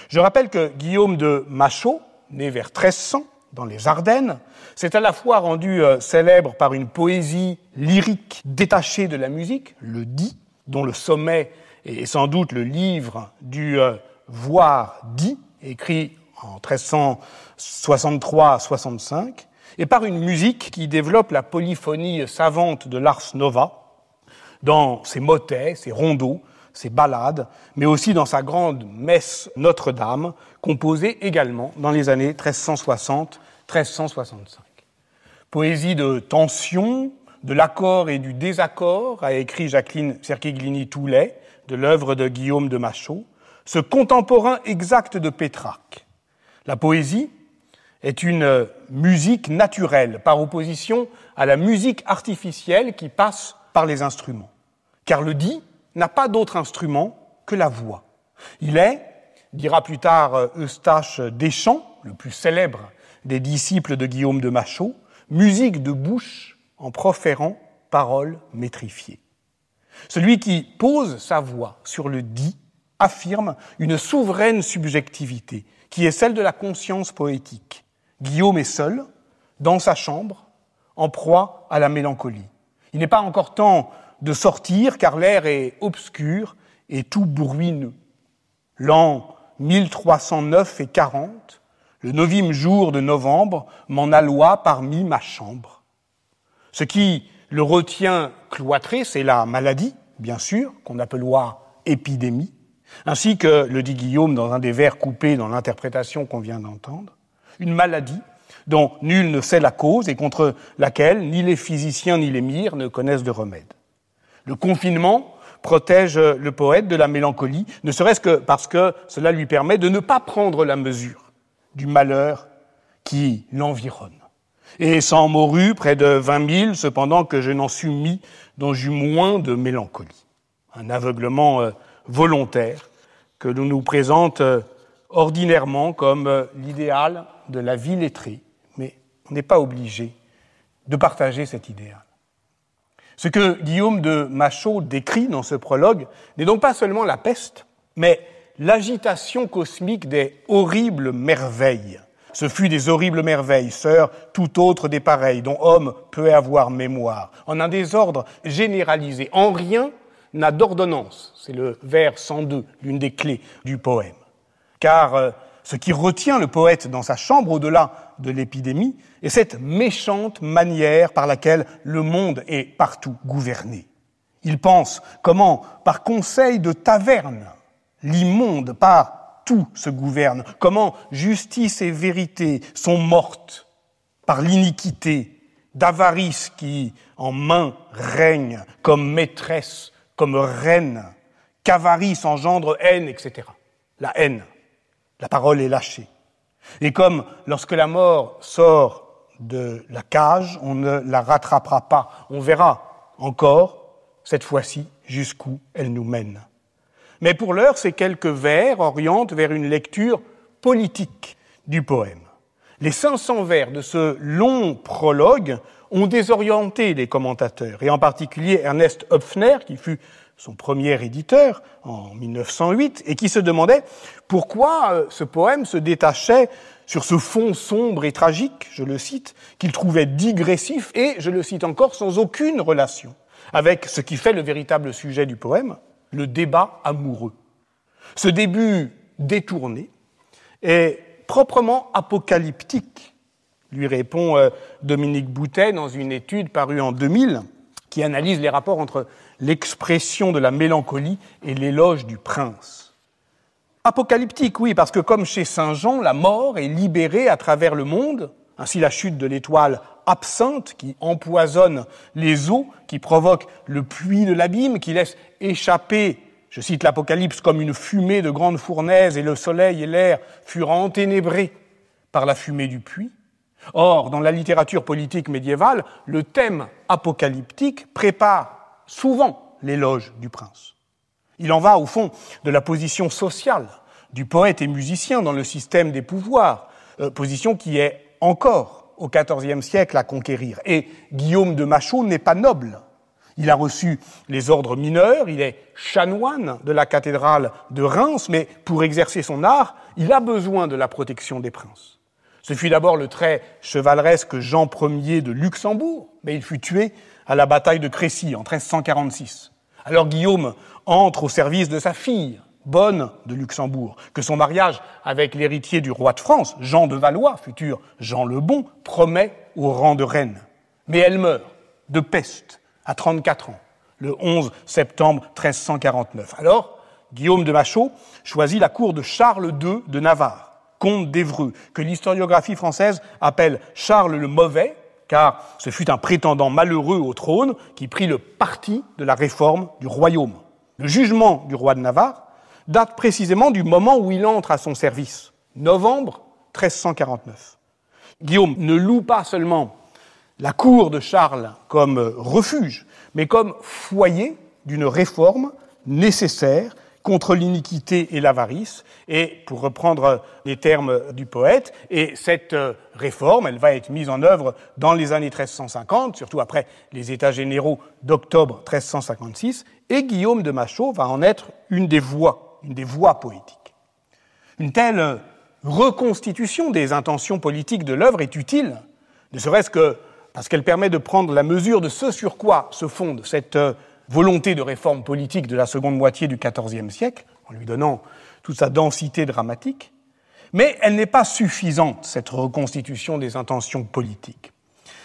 Je rappelle que Guillaume de Machaut, né vers 1300 dans les Ardennes, s'est à la fois rendu euh, célèbre par une poésie lyrique détachée de la musique, le dit, dont le sommet est sans doute le livre du euh, Voir dit, écrit en 1363-65, et par une musique qui développe la polyphonie savante de l'ars nova dans ses motets, ses rondeaux, ses ballades, mais aussi dans sa grande messe Notre-Dame, composée également dans les années 1360-1365. Poésie de tension, de l'accord et du désaccord, a écrit Jacqueline Cerchiglini-Toulet, de l'œuvre de Guillaume de Machaut, ce contemporain exact de Pétrarque. La poésie est une musique naturelle, par opposition à la musique artificielle qui passe par les instruments. Car le dit n'a pas d'autre instrument que la voix. Il est, dira plus tard euh, Eustache Deschamps, le plus célèbre des disciples de Guillaume de Machaut, musique de bouche en proférant paroles métrifiées. Celui qui pose sa voix sur le dit affirme une souveraine subjectivité qui est celle de la conscience poétique. Guillaume est seul, dans sa chambre, en proie à la mélancolie. Il n'est pas encore temps de sortir car l'air est obscur et tout bruineux. L'an 1309 et 40, le neuvième jour de novembre, m'en alloie parmi ma chambre. Ce qui le retient cloîtré, c'est la maladie, bien sûr, qu'on appelloit épidémie, ainsi que le dit Guillaume dans un des vers coupés dans l'interprétation qu'on vient d'entendre, une maladie dont nul ne sait la cause et contre laquelle ni les physiciens ni les mires ne connaissent de remède. Le confinement protège le poète de la mélancolie, ne serait-ce que parce que cela lui permet de ne pas prendre la mesure du malheur qui l'environne. Et sans morue, près de vingt mille, cependant que je n'en suis mis, dont j'eus moins de mélancolie. Un aveuglement euh, volontaire que l'on nous présente euh, ordinairement comme euh, l'idéal de la vie lettrée, mais on n'est pas obligé de partager cet idéal. Ce que Guillaume de Machaut décrit dans ce prologue n'est donc pas seulement la peste, mais l'agitation cosmique des horribles merveilles. Ce fut des horribles merveilles, sœurs tout autre des pareilles, dont homme peut avoir mémoire, en un désordre généralisé. En rien n'a d'ordonnance. C'est le vers 102, l'une des clés du poème. Car euh, ce qui retient le poète dans sa chambre, au-delà de l'épidémie et cette méchante manière par laquelle le monde est partout gouverné. Il pense comment, par conseil de taverne, l'immonde par tout se gouverne, comment justice et vérité sont mortes par l'iniquité d'avarice qui en main règne comme maîtresse, comme reine, qu'avarice engendre haine, etc. La haine, la parole est lâchée. Et comme lorsque la mort sort de la cage, on ne la rattrapera pas. On verra encore, cette fois-ci, jusqu'où elle nous mène. Mais pour l'heure, ces quelques vers orientent vers une lecture politique du poème. Les 500 vers de ce long prologue ont désorienté les commentateurs, et en particulier Ernest Hopfner, qui fut son premier éditeur en 1908, et qui se demandait pourquoi euh, ce poème se détachait sur ce fond sombre et tragique, je le cite, qu'il trouvait digressif et, je le cite encore, sans aucune relation avec ce qui fait le véritable sujet du poème, le débat amoureux. Ce début détourné est proprement apocalyptique, lui répond euh, Dominique Boutet dans une étude parue en 2000 qui analyse les rapports entre l'expression de la mélancolie et l'éloge du prince. Apocalyptique, oui, parce que comme chez Saint Jean, la mort est libérée à travers le monde, ainsi la chute de l'étoile absinthe qui empoisonne les eaux, qui provoque le puits de l'abîme, qui laisse échapper, je cite l'Apocalypse, comme une fumée de grandes fournaises, et le soleil et l'air furent enténébrés par la fumée du puits. Or, dans la littérature politique médiévale, le thème apocalyptique prépare souvent l'éloge du prince. Il en va, au fond, de la position sociale du poète et musicien dans le système des pouvoirs, euh, position qui est encore au XIVe siècle à conquérir. Et Guillaume de Machaut n'est pas noble. Il a reçu les ordres mineurs, il est chanoine de la cathédrale de Reims, mais pour exercer son art, il a besoin de la protection des princes. Ce fut d'abord le très chevaleresque Jean Ier de Luxembourg, mais il fut tué à la bataille de Crécy en 1346. Alors Guillaume entre au service de sa fille, Bonne de Luxembourg, que son mariage avec l'héritier du roi de France, Jean de Valois, futur Jean le Bon, promet au rang de reine. Mais elle meurt de peste à 34 ans, le 11 septembre 1349. Alors, Guillaume de Machaut choisit la cour de Charles II de Navarre, comte d'Evreux, que l'historiographie française appelle Charles le Mauvais, car ce fut un prétendant malheureux au trône qui prit le parti de la réforme du royaume. Le jugement du roi de Navarre date précisément du moment où il entre à son service, novembre 1349. Guillaume ne loue pas seulement la cour de Charles comme refuge, mais comme foyer d'une réforme nécessaire contre l'iniquité et l'avarice, et pour reprendre les termes du poète, et cette réforme, elle va être mise en œuvre dans les années 1350, surtout après les États généraux d'octobre 1356, et Guillaume de Machaut va en être une des voix, une des voix poétiques. Une telle reconstitution des intentions politiques de l'œuvre est utile, ne serait-ce que parce qu'elle permet de prendre la mesure de ce sur quoi se fonde cette volonté de réforme politique de la seconde moitié du XIVe siècle, en lui donnant toute sa densité dramatique, mais elle n'est pas suffisante, cette reconstitution des intentions politiques.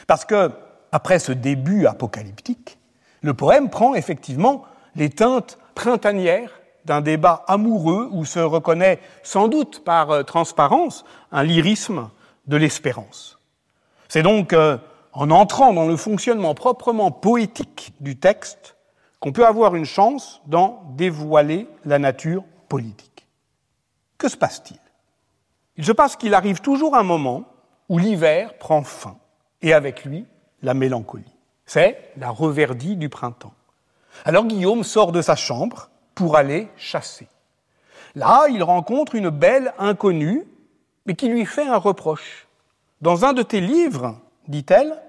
Parce que, après ce début apocalyptique, le poème prend effectivement les teintes printanières d'un débat amoureux où se reconnaît sans doute par euh, transparence un lyrisme de l'espérance. C'est donc euh, en entrant dans le fonctionnement proprement poétique du texte qu'on peut avoir une chance d'en dévoiler la nature politique. Que se passe-t-il? Il se passe qu'il arrive toujours un moment où l'hiver prend fin, et avec lui la mélancolie. C'est la reverdie du printemps. Alors Guillaume sort de sa chambre pour aller chasser. Là, il rencontre une belle inconnue, mais qui lui fait un reproche. Dans un de tes livres, dit-elle,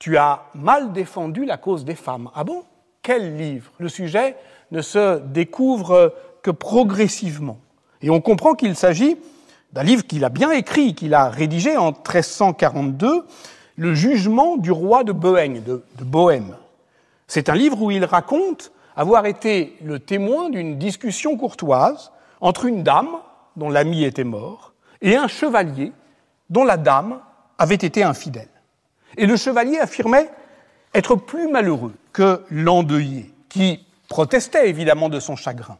tu as mal défendu la cause des femmes. Ah bon? Quel livre Le sujet ne se découvre que progressivement. Et on comprend qu'il s'agit d'un livre qu'il a bien écrit, qu'il a rédigé en 1342, Le jugement du roi de Bohême. De. C'est un livre où il raconte avoir été le témoin d'une discussion courtoise entre une dame dont l'ami était mort et un chevalier dont la dame avait été infidèle. Et le chevalier affirmait être plus malheureux que l'endeuillé, qui protestait évidemment de son chagrin.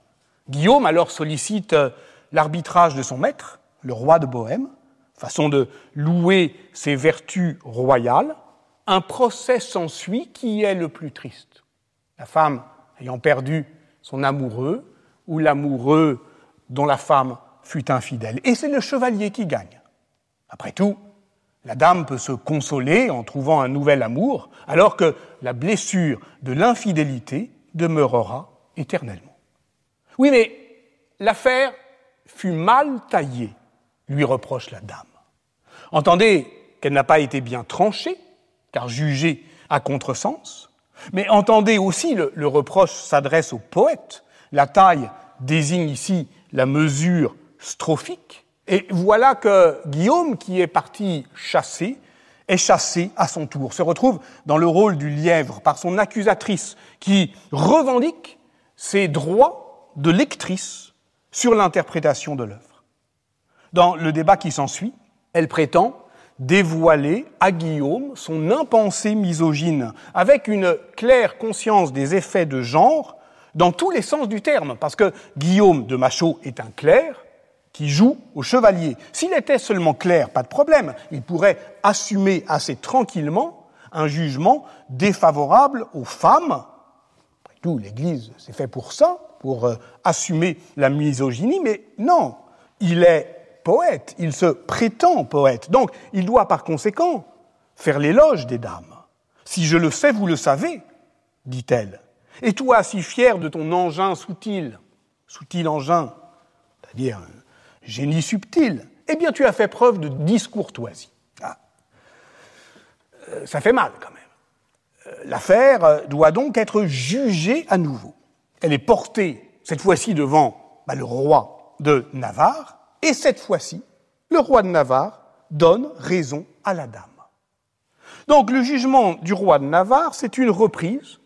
Guillaume alors sollicite euh, l'arbitrage de son maître, le roi de Bohême, façon de louer ses vertus royales. Un procès s'ensuit qui est le plus triste. La femme ayant perdu son amoureux, ou l'amoureux dont la femme fut infidèle. Et c'est le chevalier qui gagne. Après tout, la dame peut se consoler en trouvant un nouvel amour, alors que la blessure de l'infidélité demeurera éternellement. Oui, mais l'affaire fut mal taillée, lui reproche la dame. Entendez qu'elle n'a pas été bien tranchée, car jugée à contresens, mais entendez aussi le, le reproche s'adresse au poète. La taille désigne ici la mesure strophique, et voilà que Guillaume, qui est parti chasser, est chassé à son tour, se retrouve dans le rôle du lièvre par son accusatrice qui revendique ses droits de lectrice sur l'interprétation de l'œuvre. Dans le débat qui s'ensuit, elle prétend dévoiler à Guillaume son impensée misogyne, avec une claire conscience des effets de genre dans tous les sens du terme, parce que Guillaume de Machaut est un clerc, qui joue au chevalier. S'il était seulement clair, pas de problème, il pourrait assumer assez tranquillement un jugement défavorable aux femmes. Après tout, l'Église, c'est fait pour ça, pour euh, assumer la misogynie, mais non, il est poète, il se prétend poète, donc il doit par conséquent faire l'éloge des dames. Si je le sais, vous le savez, dit-elle. Et toi, si fier de ton engin soutil, soutil engin, c'est-à-dire génie subtil, eh bien tu as fait preuve de discourtoisie. Ah. Euh, ça fait mal quand même. l'affaire doit donc être jugée à nouveau. Elle est portée, cette fois-ci, devant bah, le roi de Navarre, et cette fois-ci, le roi de Navarre donne raison à la dame. Donc le jugement du roi de Navarre, c'est une reprise,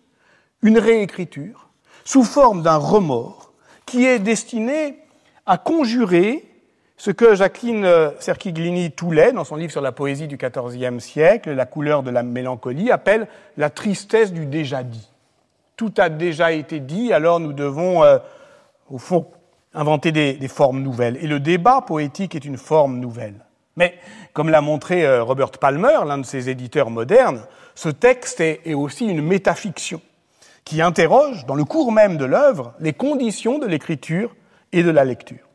une réécriture, sous forme d'un remords, qui est destiné à conjurer ce que Jacqueline euh, Serquiglini-Toulet, dans son livre sur la poésie du XIVe siècle, La couleur de la mélancolie, appelle la tristesse du déjà dit. Tout a déjà été dit, alors nous devons, euh, au fond, inventer des, formes nouvelles. Et le débat poétique est une forme nouvelle. Mais, comme l'a montré euh, Robert Palmer, l'un de ses éditeurs modernes, ce texte est aussi une métafiction qui interroge, dans le cours même de l'œuvre, les conditions de l'écriture et de la lecture.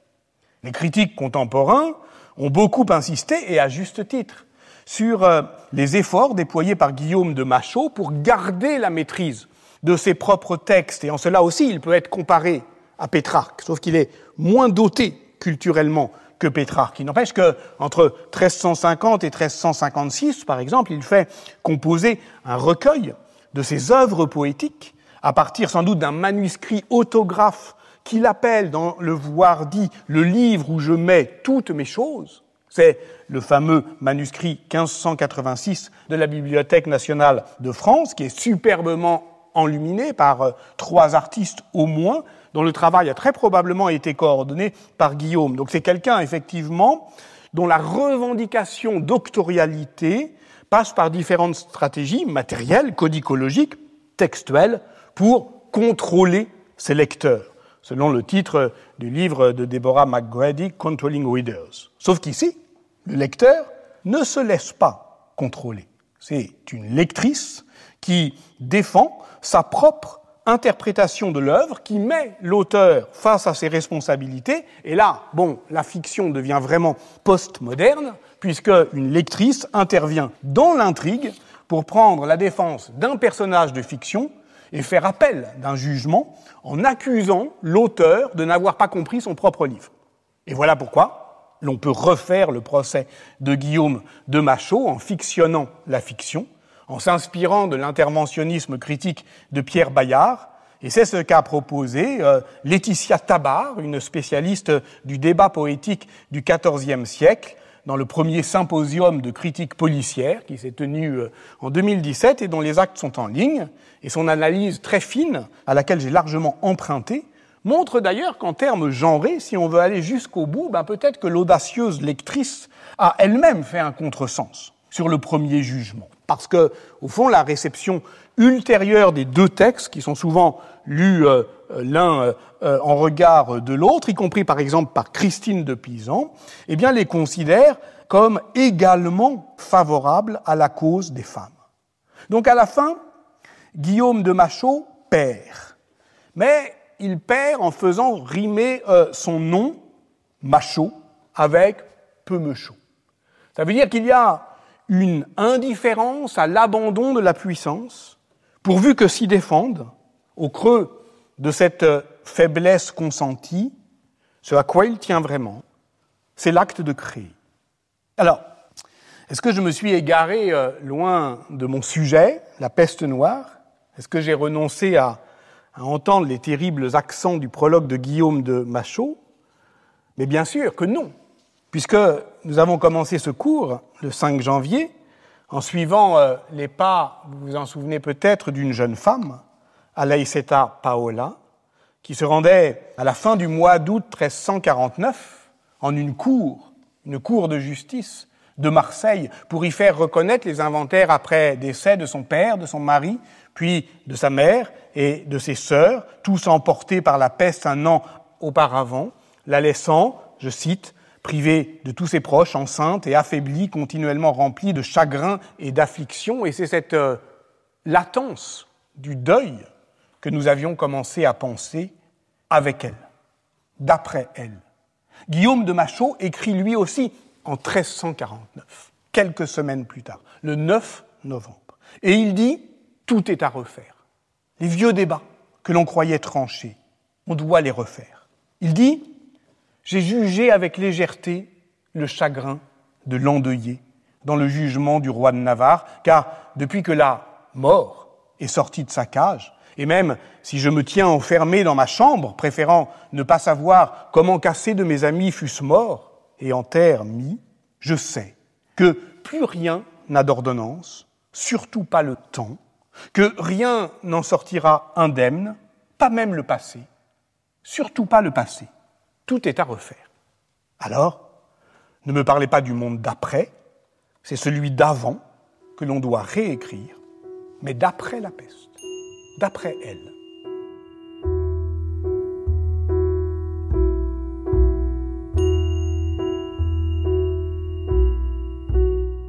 Les critiques contemporains ont beaucoup insisté, et à juste titre, sur euh, les efforts déployés par Guillaume de Machaut pour garder la maîtrise de ses propres textes, et en cela aussi il peut être comparé à Pétrarque, sauf qu'il est moins doté culturellement que Pétrarque. Il n'empêche qu'entre 1350 et 1356, par exemple, il fait composer un recueil de ses œuvres poétiques à partir sans doute d'un manuscrit autographe qu'il appelle dans le voir dit le livre où je mets toutes mes choses. C'est le fameux manuscrit 1586 de la Bibliothèque nationale de France, qui est superbement enluminé par euh, trois artistes au moins, dont le travail a très probablement été coordonné par Guillaume. Donc c'est quelqu'un, effectivement, dont la revendication doctorialité passe par différentes stratégies matérielles, codicologiques, textuelles, pour contrôler ses lecteurs selon le titre du livre de Deborah McGrady, Controlling Readers. Sauf qu'ici, le lecteur ne se laisse pas contrôler. C'est une lectrice qui défend sa propre interprétation de l'œuvre, qui met l'auteur face à ses responsabilités. Et là, bon, la fiction devient vraiment postmoderne, puisque une lectrice intervient dans l'intrigue pour prendre la défense d'un personnage de fiction et faire appel d'un jugement en accusant l'auteur de n'avoir pas compris son propre livre. Et voilà pourquoi l'on peut refaire le procès de Guillaume de Machaut en fictionnant la fiction, en s'inspirant de l'interventionnisme critique de Pierre Bayard, et c'est ce qu'a proposé euh, Laetitia Tabar, une spécialiste du débat poétique du XIVe siècle, dans le premier symposium de critique policière qui s'est tenu euh, en 2017 et dont les actes sont en ligne. Et son analyse très fine, à laquelle j'ai largement emprunté, montre d'ailleurs qu'en termes genrés, si on veut aller jusqu'au bout, ben peut-être que l'audacieuse lectrice a elle-même fait un contresens sur le premier jugement. Parce que, au fond, la réception ultérieure des deux textes, qui sont souvent lus euh, l'un euh, en regard de l'autre, y compris par exemple par Christine de Pisan, eh bien, les considère comme également favorables à la cause des femmes. Donc, à la fin, Guillaume de Machaut perd. Mais il perd en faisant rimer son nom, Machaut, avec Peumechot. Ça veut dire qu'il y a une indifférence à l'abandon de la puissance, pourvu que s'y défendent, au creux de cette euh, faiblesse consentie, ce à quoi il tient vraiment, c'est l'acte de créer. Alors, est-ce que je me suis égaré euh, loin de mon sujet, la peste noire? Est-ce que j'ai renoncé à, entendre les terribles accents du prologue de Guillaume de Machaut? Mais bien sûr que non, puisque nous avons commencé ce cours le 5 janvier en suivant euh, les pas, vous vous en souvenez peut-être, d'une jeune femme Alaïseta Paola, qui se rendait à la fin du mois d'août 1349 en une cour, une cour de justice de Marseille, pour y faire reconnaître les inventaires après décès de son père, de son mari, puis de sa mère et de ses sœurs, tous emportés par la peste un an auparavant, la laissant, je cite, privée de tous ses proches, enceinte et affaiblie, continuellement remplie de chagrin et d'affliction. Et c'est cette euh, latence du deuil que nous avions commencé à penser avec elle, d'après elle. Guillaume de Machaut écrit lui aussi en 1349, quelques semaines plus tard, le 9 novembre. Et il dit, tout est à refaire. Les vieux débats que l'on croyait tranchés, on doit les refaire. Il dit, j'ai jugé avec légèreté le chagrin de l'endeuillé dans le jugement du roi de Navarre, car depuis que la mort est sorti de sa cage, et même si je me tiens enfermé dans ma chambre, préférant ne pas savoir comment casser de mes amis fussent morts et en terre mis, je sais que plus rien n'a d'ordonnance, surtout pas le temps, que rien n'en sortira indemne, pas même le passé, surtout pas le passé. Tout est à refaire. Alors, ne me parlez pas du monde d'après, c'est celui d'avant que l'on doit réécrire, mais d'après la peste, d'après elle.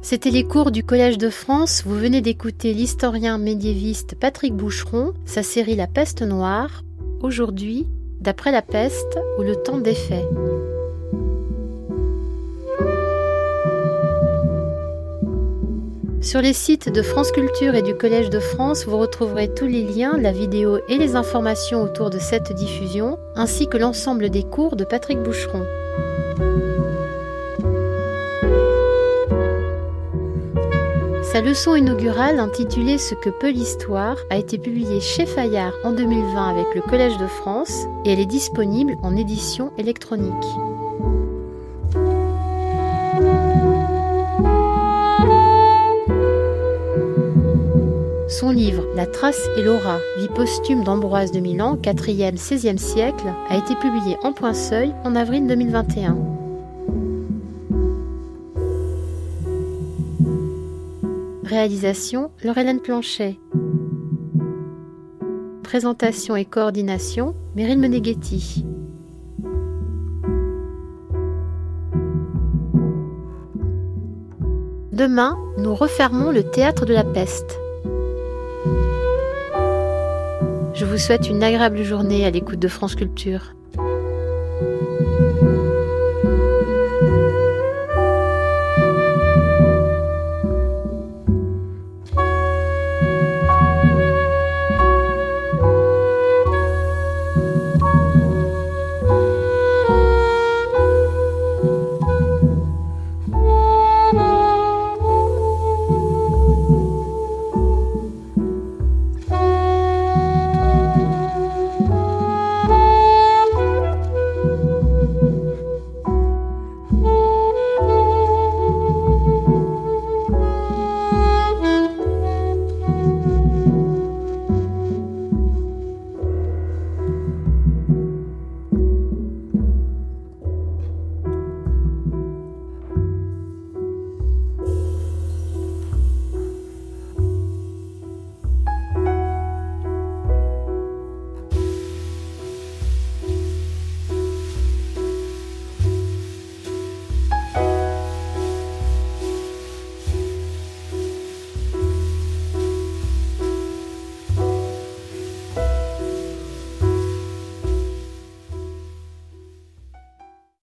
C'était les cours du Collège de France. Vous venez d'écouter l'historien médiéviste Patrick Boucheron, sa série La peste noire. Aujourd'hui, d'après la peste ou le temps des faits. Sur les sites de France Culture et du Collège de France, vous retrouverez tous les liens, la vidéo et les informations autour de cette diffusion, ainsi que l'ensemble des cours de Patrick Boucheron. Sa leçon inaugurale intitulée Ce que peut l'histoire a été publiée chez Fayard en 2020 avec le Collège de France et elle est disponible en édition électronique. Son livre La Trace et l'aura, vie posthume d'Ambroise de Milan, 4e, 16e siècle, a été publié en point seuil en avril 2021. Réalisation Laurelène Planchet. Présentation et coordination Meryl Meneghetti. Demain, nous refermons le théâtre de la peste. Je vous souhaite une agréable journée à l'écoute de France Culture.